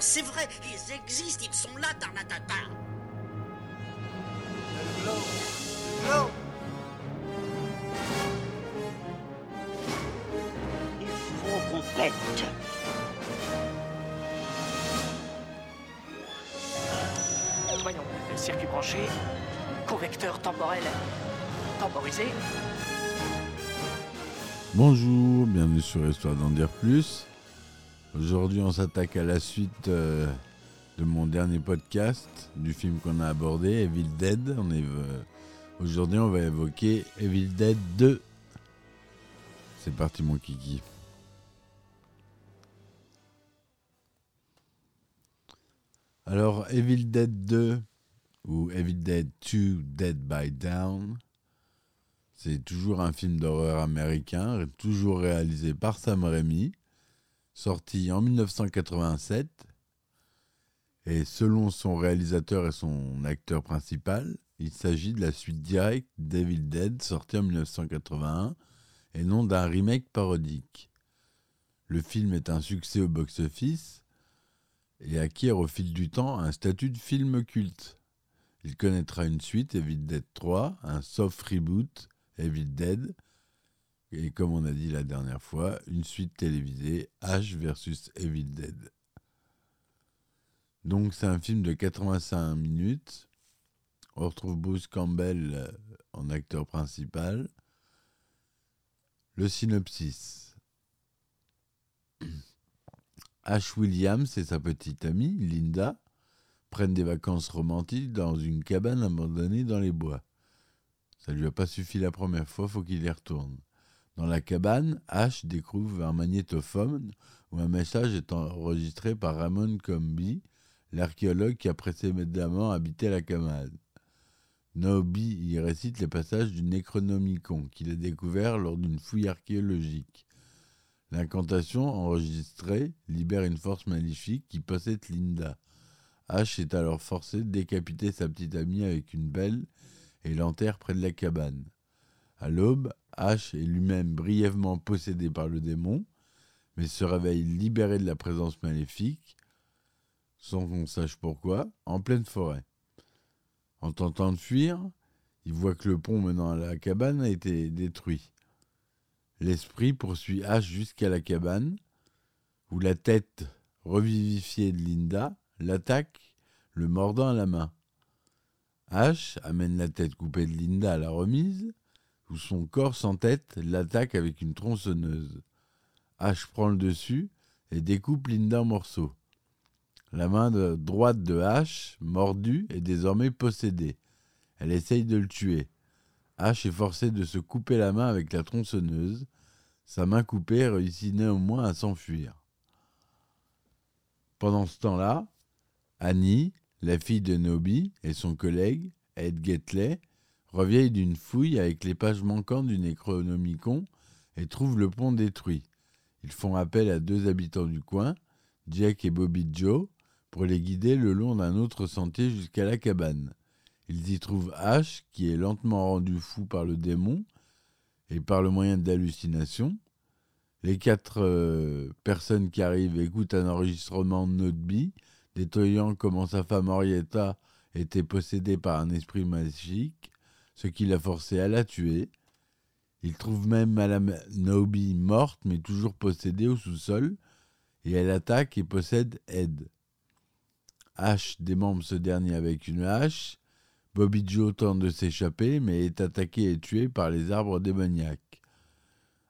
c'est vrai, ils existent, ils sont là, Tarnatata. Il faut qu'on pète. Voyons, circuit branché, convecteur temporel temporisé. Bonjour, bienvenue sur Histoire d'en dire plus. Aujourd'hui, on s'attaque à la suite euh, de mon dernier podcast du film qu'on a abordé, Evil Dead. Euh, Aujourd'hui, on va évoquer Evil Dead 2. C'est parti, mon kiki. Alors, Evil Dead 2 ou Evil Dead 2 Dead by Down, c'est toujours un film d'horreur américain, toujours réalisé par Sam Raimi, sorti en 1987. Et selon son réalisateur et son acteur principal, il s'agit de la suite directe d'Evil Dead, sorti en 1981, et non d'un remake parodique. Le film est un succès au box-office et acquiert au fil du temps un statut de film culte. Il connaîtra une suite, Evil Dead 3, un soft reboot, Evil Dead, et comme on a dit la dernière fois, une suite télévisée, H versus Evil Dead. Donc c'est un film de 85 minutes. On retrouve Bruce Campbell euh, en acteur principal. Le synopsis. Ash Williams et sa petite amie, Linda, prennent des vacances romantiques dans une cabane abandonnée dans les bois. Ça lui a pas suffi la première fois, faut qu'il y retourne. Dans la cabane, Ash découvre un magnétophone où un message est enregistré par Ramon Comby, l'archéologue qui a précédemment habité la cabane. Nobi y récite les passages du Necronomicon qu'il a découvert lors d'une fouille archéologique. L'incantation enregistrée libère une force maléfique qui possède Linda. Ash est alors forcé de décapiter sa petite amie avec une belle et l'enterre près de la cabane. À l'aube, Ash est lui-même brièvement possédé par le démon, mais se réveille libéré de la présence maléfique, sans qu'on sache pourquoi, en pleine forêt. En tentant de fuir, il voit que le pont menant à la cabane a été détruit. L'esprit poursuit Ash jusqu'à la cabane, où la tête revivifiée de Linda l'attaque, le mordant à la main. Ash amène la tête coupée de Linda à la remise, où son corps sans tête l'attaque avec une tronçonneuse. Ash prend le dessus et découpe Linda en morceaux. La main droite de Ash, mordue, est désormais possédée. Elle essaye de le tuer. Ash est forcé de se couper la main avec la tronçonneuse. Sa main coupée réussit néanmoins à s'enfuir. Pendant ce temps-là, Annie, la fille de Nobi, et son collègue, Ed Getley, reviennent d'une fouille avec les pages manquantes du Necronomicon et trouvent le pont détruit. Ils font appel à deux habitants du coin, Jack et Bobby Joe, pour les guider le long d'un autre sentier jusqu'à la cabane. Ils y trouvent Ash, qui est lentement rendu fou par le démon et par le moyen d'hallucination. Les quatre euh, personnes qui arrivent écoutent un enregistrement de Noteby, détaillant comment sa femme Henrietta était possédée par un esprit magique, ce qui l'a forcé à la tuer. Ils trouvent même Madame Noby morte, mais toujours possédée au sous-sol, et elle attaque et possède Ed. Ash démembre ce dernier avec une hache. Bobby Joe tente de s'échapper, mais est attaqué et tué par les arbres démoniaques.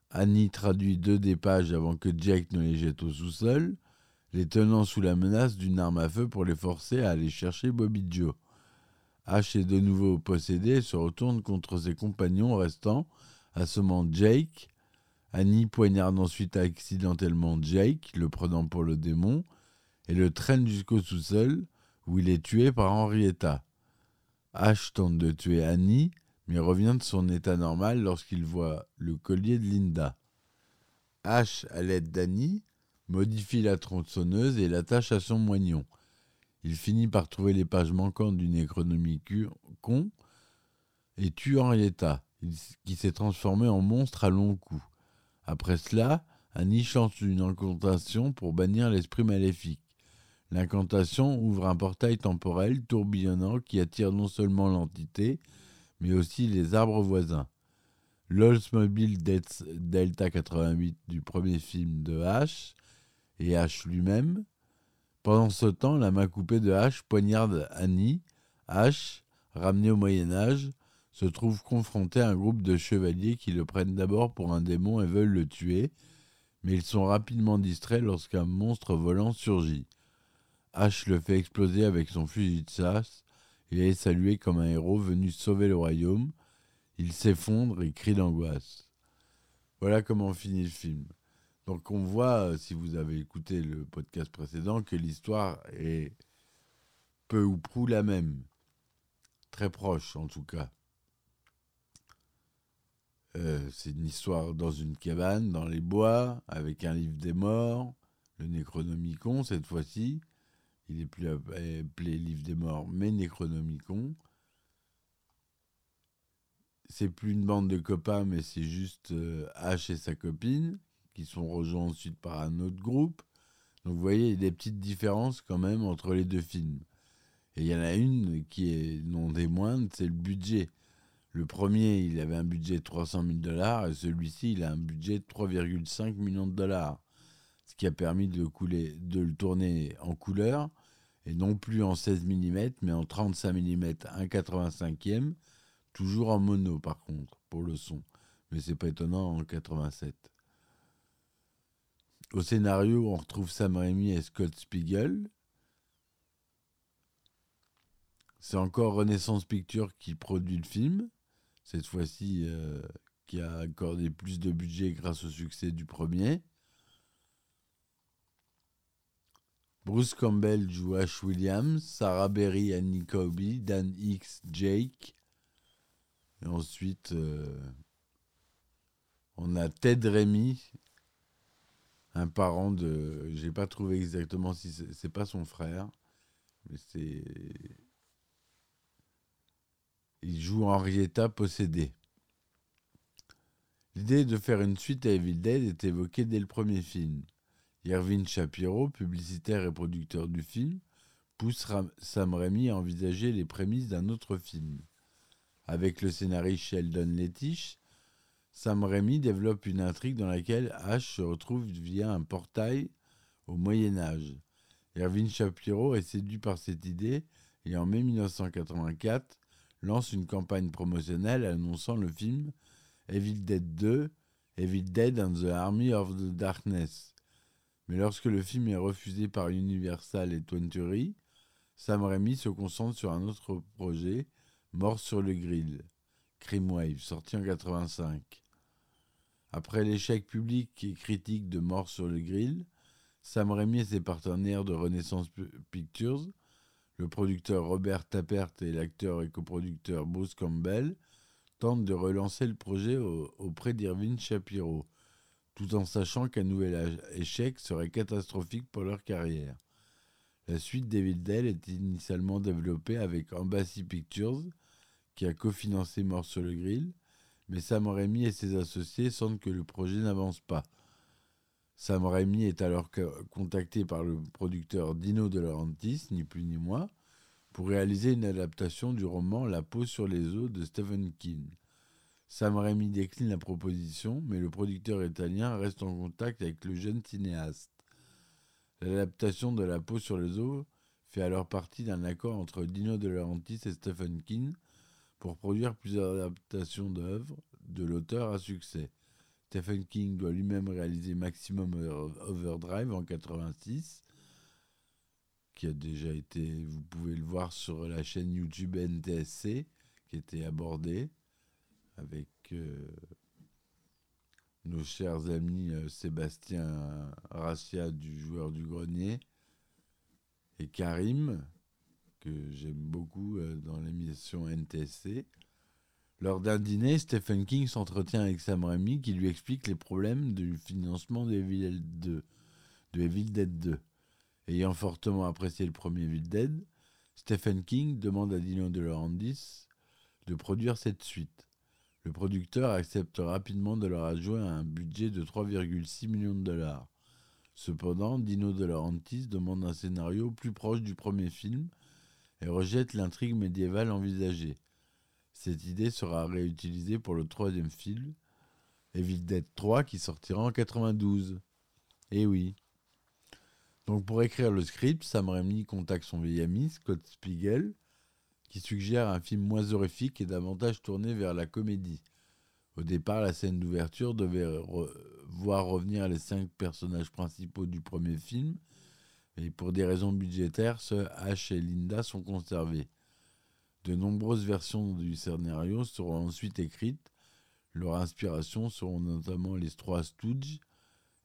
Annie traduit deux des pages avant que Jack ne les jette au sous-sol, les tenant sous la menace d'une arme à feu pour les forcer à aller chercher Bobby Joe. Ash est de nouveau possédé et se retourne contre ses compagnons restants, assommant Jake. Annie poignarde ensuite accidentellement Jake, le prenant pour le démon, et le traîne jusqu'au sous-sol, où il est tué par Henrietta. Ash tente de tuer Annie, mais revient de son état normal lorsqu'il voit le collier de Linda. Ash, à l'aide d'Annie, modifie la tronçonneuse et l'attache à son moignon. Il finit par trouver les pages manquantes du Necronomicon et tue Henrietta, qui s'est transformé en monstre à long cou. Après cela, Annie chante une incantation pour bannir l'esprit maléfique. L'incantation ouvre un portail temporel tourbillonnant qui attire non seulement l'entité, mais aussi les arbres voisins. L'Oldsmobile Delta 88 du premier film de H et H lui-même. Pendant ce temps, la main coupée de H poignarde Annie. H, ramené au Moyen Âge, se trouve confronté à un groupe de chevaliers qui le prennent d'abord pour un démon et veulent le tuer, mais ils sont rapidement distraits lorsqu'un monstre volant surgit. H le fait exploser avec son fusil de chasse et est salué comme un héros venu sauver le royaume. Il s'effondre et crie d'angoisse. Voilà comment finit le film. Donc on voit, si vous avez écouté le podcast précédent, que l'histoire est peu ou prou la même. Très proche en tout cas. Euh, c'est une histoire dans une cabane, dans les bois, avec un livre des morts, le Necronomicon cette fois-ci. Il est plus appelé Livre des Morts, mais Necronomicon. C'est plus une bande de copains, mais c'est juste euh, H et sa copine, qui sont rejoints ensuite par un autre groupe. Donc vous voyez, il y a des petites différences quand même entre les deux films. Et il y en a une qui est non des moindres, c'est le budget. Le premier, il avait un budget de 300 000 dollars et celui-ci, il a un budget de 3,5 millions de dollars. Ce qui a permis de, couler, de le tourner en couleur et non plus en 16 mm, mais en 35 mm 1,85e, toujours en mono par contre, pour le son. Mais c'est pas étonnant en 87. Au scénario, on retrouve Sam Raimi et Scott Spiegel. C'est encore Renaissance Pictures qui produit le film, cette fois-ci euh, qui a accordé plus de budget grâce au succès du premier. Bruce Campbell joue Ash Williams, Sarah Berry, Annie Kobe, Dan X, Jake. Et ensuite, euh, on a Ted Remy, un parent de. J'ai pas trouvé exactement si c'est pas son frère, mais c'est. Il joue Henrietta possédée. L'idée de faire une suite à Evil Dead est évoquée dès le premier film. Irving Shapiro, publicitaire et producteur du film, pousse Sam Raimi à envisager les prémices d'un autre film. Avec le scénariste Sheldon Lettich, Sam Raimi développe une intrigue dans laquelle Ash se retrouve via un portail au Moyen Âge. Irving Shapiro est séduit par cette idée et en mai 1984 lance une campagne promotionnelle annonçant le film Evil Dead 2, Evil Dead and the Army of the Darkness, mais lorsque le film est refusé par Universal et Twenty, Sam Raimi se concentre sur un autre projet, Mort sur le grill, Crime Wave, sorti en 85. Après l'échec public et critique de Mort sur le grill, Sam Raimi et ses partenaires de Renaissance Pictures, le producteur Robert Tappert et l'acteur et coproducteur Bruce Campbell, tentent de relancer le projet auprès d'Irving Shapiro, tout en sachant qu'un nouvel échec serait catastrophique pour leur carrière. La suite Devil Dead est initialement développée avec Embassy Pictures, qui a cofinancé Mort sur le Grill, mais Sam Raimi et ses associés sentent que le projet n'avance pas. Sam Raimi est alors contacté par le producteur Dino De Laurentiis, ni plus ni moins, pour réaliser une adaptation du roman La peau sur les os de Stephen King. Sam Raimi décline la proposition, mais le producteur italien reste en contact avec le jeune cinéaste. L'adaptation de La peau sur les os fait alors partie d'un accord entre Dino De Laurentiis et Stephen King pour produire plusieurs adaptations d'œuvres de l'auteur à succès. Stephen King doit lui-même réaliser Maximum Overdrive en 86, qui a déjà été, vous pouvez le voir sur la chaîne YouTube NTSC, qui était abordée avec euh, nos chers amis euh, Sébastien Rassia du joueur du grenier et Karim, que j'aime beaucoup euh, dans l'émission NTSC. Lors d'un dîner, Stephen King s'entretient avec Sam Raimi qui lui explique les problèmes du financement de Evil, 2, de Evil Dead 2. Ayant fortement apprécié le premier Evil Dead, Stephen King demande à Dino De Laurentiis de produire cette suite. Le producteur accepte rapidement de leur adjoindre un budget de 3,6 millions de dollars. Cependant, Dino De Laurentiis demande un scénario plus proche du premier film et rejette l'intrigue médiévale envisagée. Cette idée sera réutilisée pour le troisième film, Evil Dead 3, qui sortira en 92. Eh oui. Donc pour écrire le script, Sam Raimi contacte son vieil ami, Scott Spiegel, qui suggère un film moins horrifique et davantage tourné vers la comédie. Au départ, la scène d'ouverture devait voir revenir les cinq personnages principaux du premier film, et pour des raisons budgétaires, ce H et Linda sont conservés. De nombreuses versions du scénario seront ensuite écrites. Leur inspiration seront notamment les Trois Stooges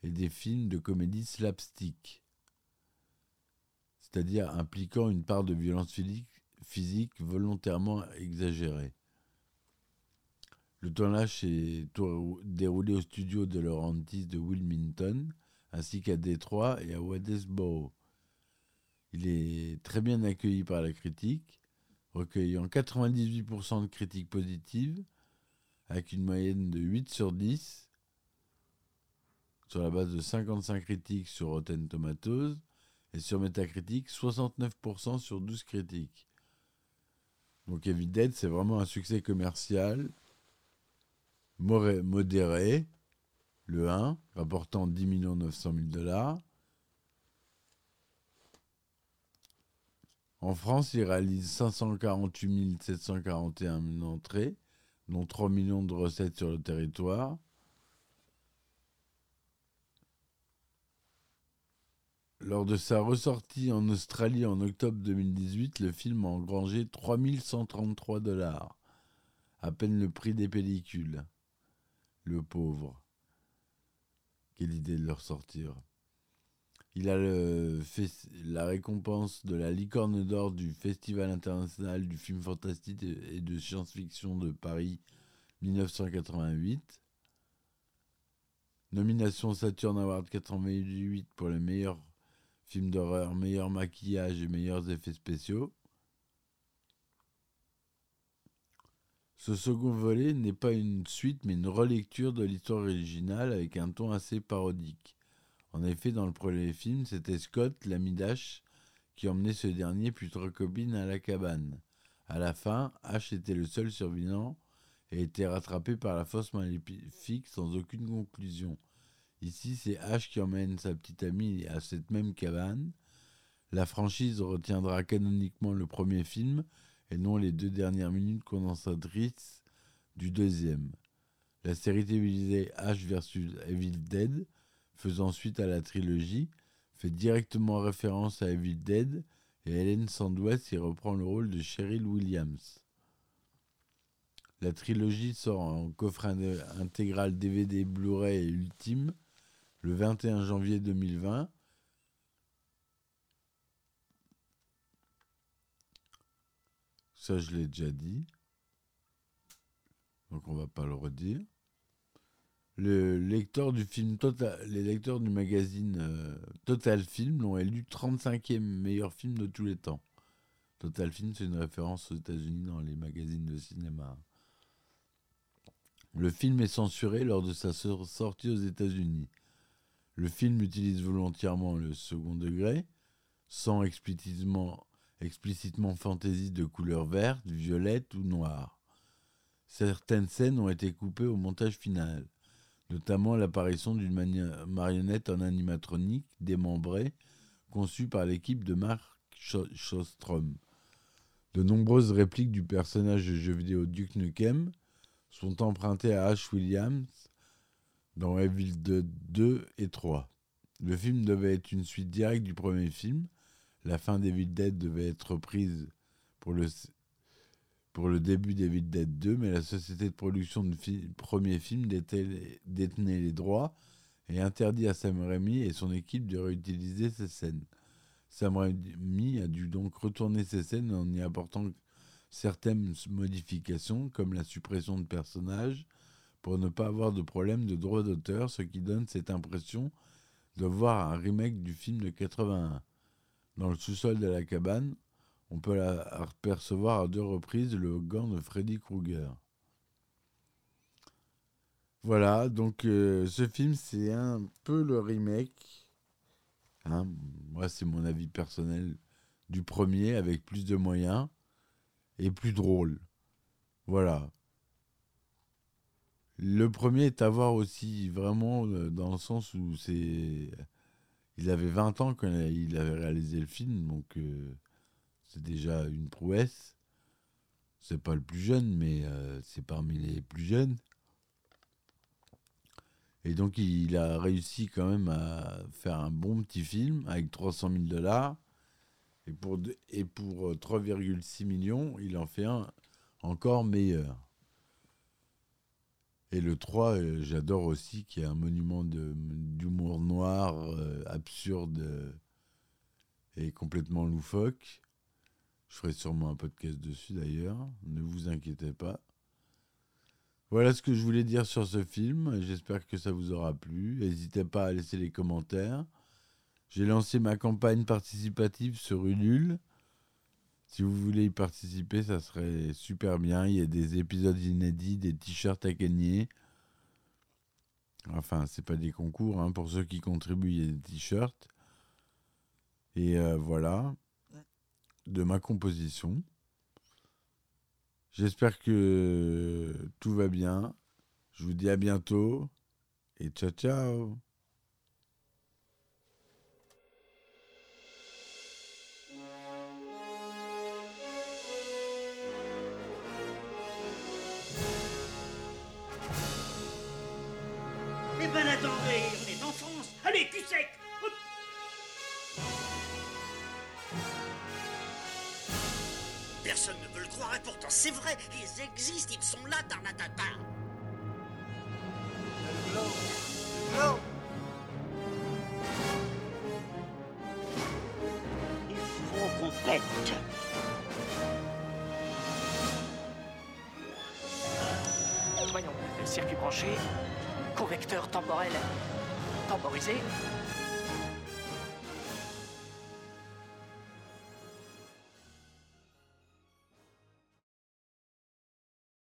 et des films de comédie slapstick, c'est-à-dire impliquant une part de violence physique volontairement exagérée. Le tournage s'est déroulé au studio de Laurentis de Wilmington, ainsi qu'à Détroit et à Wadesboro. Il est très bien accueilli par la critique, recueillant 98% de critiques positives, avec une moyenne de 8 sur 10, sur la base de 55 critiques sur Rotten Tomatoes, et sur Metacritic, 69% sur 12 critiques. Donc Evil Dead, c'est vraiment un succès commercial modéré, le 1, rapportant 10 900 000 dollars. En France, il réalise 548 741 entrées, dont 3 millions de recettes sur le territoire. Lors de sa ressortie en Australie en octobre 2018, le film a engrangé 3133 dollars, à peine le prix des pellicules. Le pauvre. Quelle idée de le ressortir. Il a le, la récompense de la licorne d'or du Festival international du film fantastique et de science-fiction de Paris 1988. Nomination Saturn Award 88 pour le meilleur film d'horreur, meilleur maquillage et meilleurs effets spéciaux. Ce second volet n'est pas une suite mais une relecture de l'histoire originale avec un ton assez parodique. En effet, dans le premier film, c'était Scott, l'ami d'Ash, qui emmenait ce dernier puis trois copines à la cabane. À la fin, Ash était le seul survivant et était rattrapé par la fosse maléfique sans aucune conclusion. Ici, c'est Ash qui emmène sa petite amie à cette même cabane. La franchise retiendra canoniquement le premier film et non les deux dernières minutes condensatrices du deuxième. La série télévisée Ash vs Evil Dead, faisant suite à la trilogie, fait directement référence à Evil Dead et Helen Sandwest y reprend le rôle de Cheryl Williams. La trilogie sort en coffret intégral DVD Blu-ray et Ultime le 21 janvier 2020. Ça, je l'ai déjà dit. Donc, on va pas le redire. Le lecteur du film Total, les lecteurs du magazine euh, Total Film l'ont élu 35e meilleur film de tous les temps. Total Film, c'est une référence aux États-Unis dans les magazines de cinéma. Le film est censuré lors de sa sortie aux États-Unis. Le film utilise volontairement le second degré, sans explicitement, explicitement fantaisie de couleur verte, violette ou noire. Certaines scènes ont été coupées au montage final, notamment l'apparition d'une marionnette en animatronique démembrée, conçue par l'équipe de Mark Shostrom. De nombreuses répliques du personnage de jeu vidéo Duke Nukem sont empruntées à Ash Williams, dans Evil Dead 2 et 3. Le film devait être une suite directe du premier film. La fin d'Evil Dead devait être reprise pour le, pour le début d'Evil Dead 2, mais la société de production du premier film détenait les droits et interdit à Sam Raimi et son équipe de réutiliser ces scènes. Sam Raimi a dû donc retourner ces scènes en y apportant certaines modifications, comme la suppression de personnages, pour ne pas avoir de problème de droit d'auteur, ce qui donne cette impression de voir un remake du film de 81. Dans le sous-sol de la cabane, on peut apercevoir à deux reprises le gant de Freddy Krueger. Voilà, donc euh, ce film, c'est un peu le remake. hein, moi, c'est mon avis personnel du premier, avec plus de moyens et plus drôle. Voilà. Le premier est à voir aussi vraiment euh, dans le sens où c'est. Il avait 20 ans quand il avait réalisé le film, donc euh, c'est déjà une prouesse. C'est pas le plus jeune, mais euh, c'est parmi les plus jeunes. Et donc il a réussi quand même à faire un bon petit film avec 300 000 dollars. Et pour, et pour euh, 3,6 millions, il en fait un encore meilleur. Et le 3, euh, j'adore aussi, qui est un monument d'humour noir, euh, absurde euh, et complètement loufoque. Je ferai sûrement un podcast dessus d'ailleurs, ne vous inquiétez pas. Voilà ce que je voulais dire sur ce film. J'espère que ça vous aura plu. N'hésitez pas à laisser les commentaires. J'ai lancé ma campagne participative sur Ulule. Si vous voulez y participer, ça serait super bien. Il y a des épisodes inédits, des t-shirts à gagner. Enfin, c'est pas des concours. hein. Pour ceux qui contribuent, il y a des t-shirts. Et euh, voilà, de ma composition. J'espère que tout va bien. Je vous dis à bientôt. Et ciao ciao Personne ne veut le croire et pourtant c'est vrai, ils existent, ils sont là, Tarnatata. Il faut qu'on pète. Voyons, circuit branché, correcteur temporel temporisé,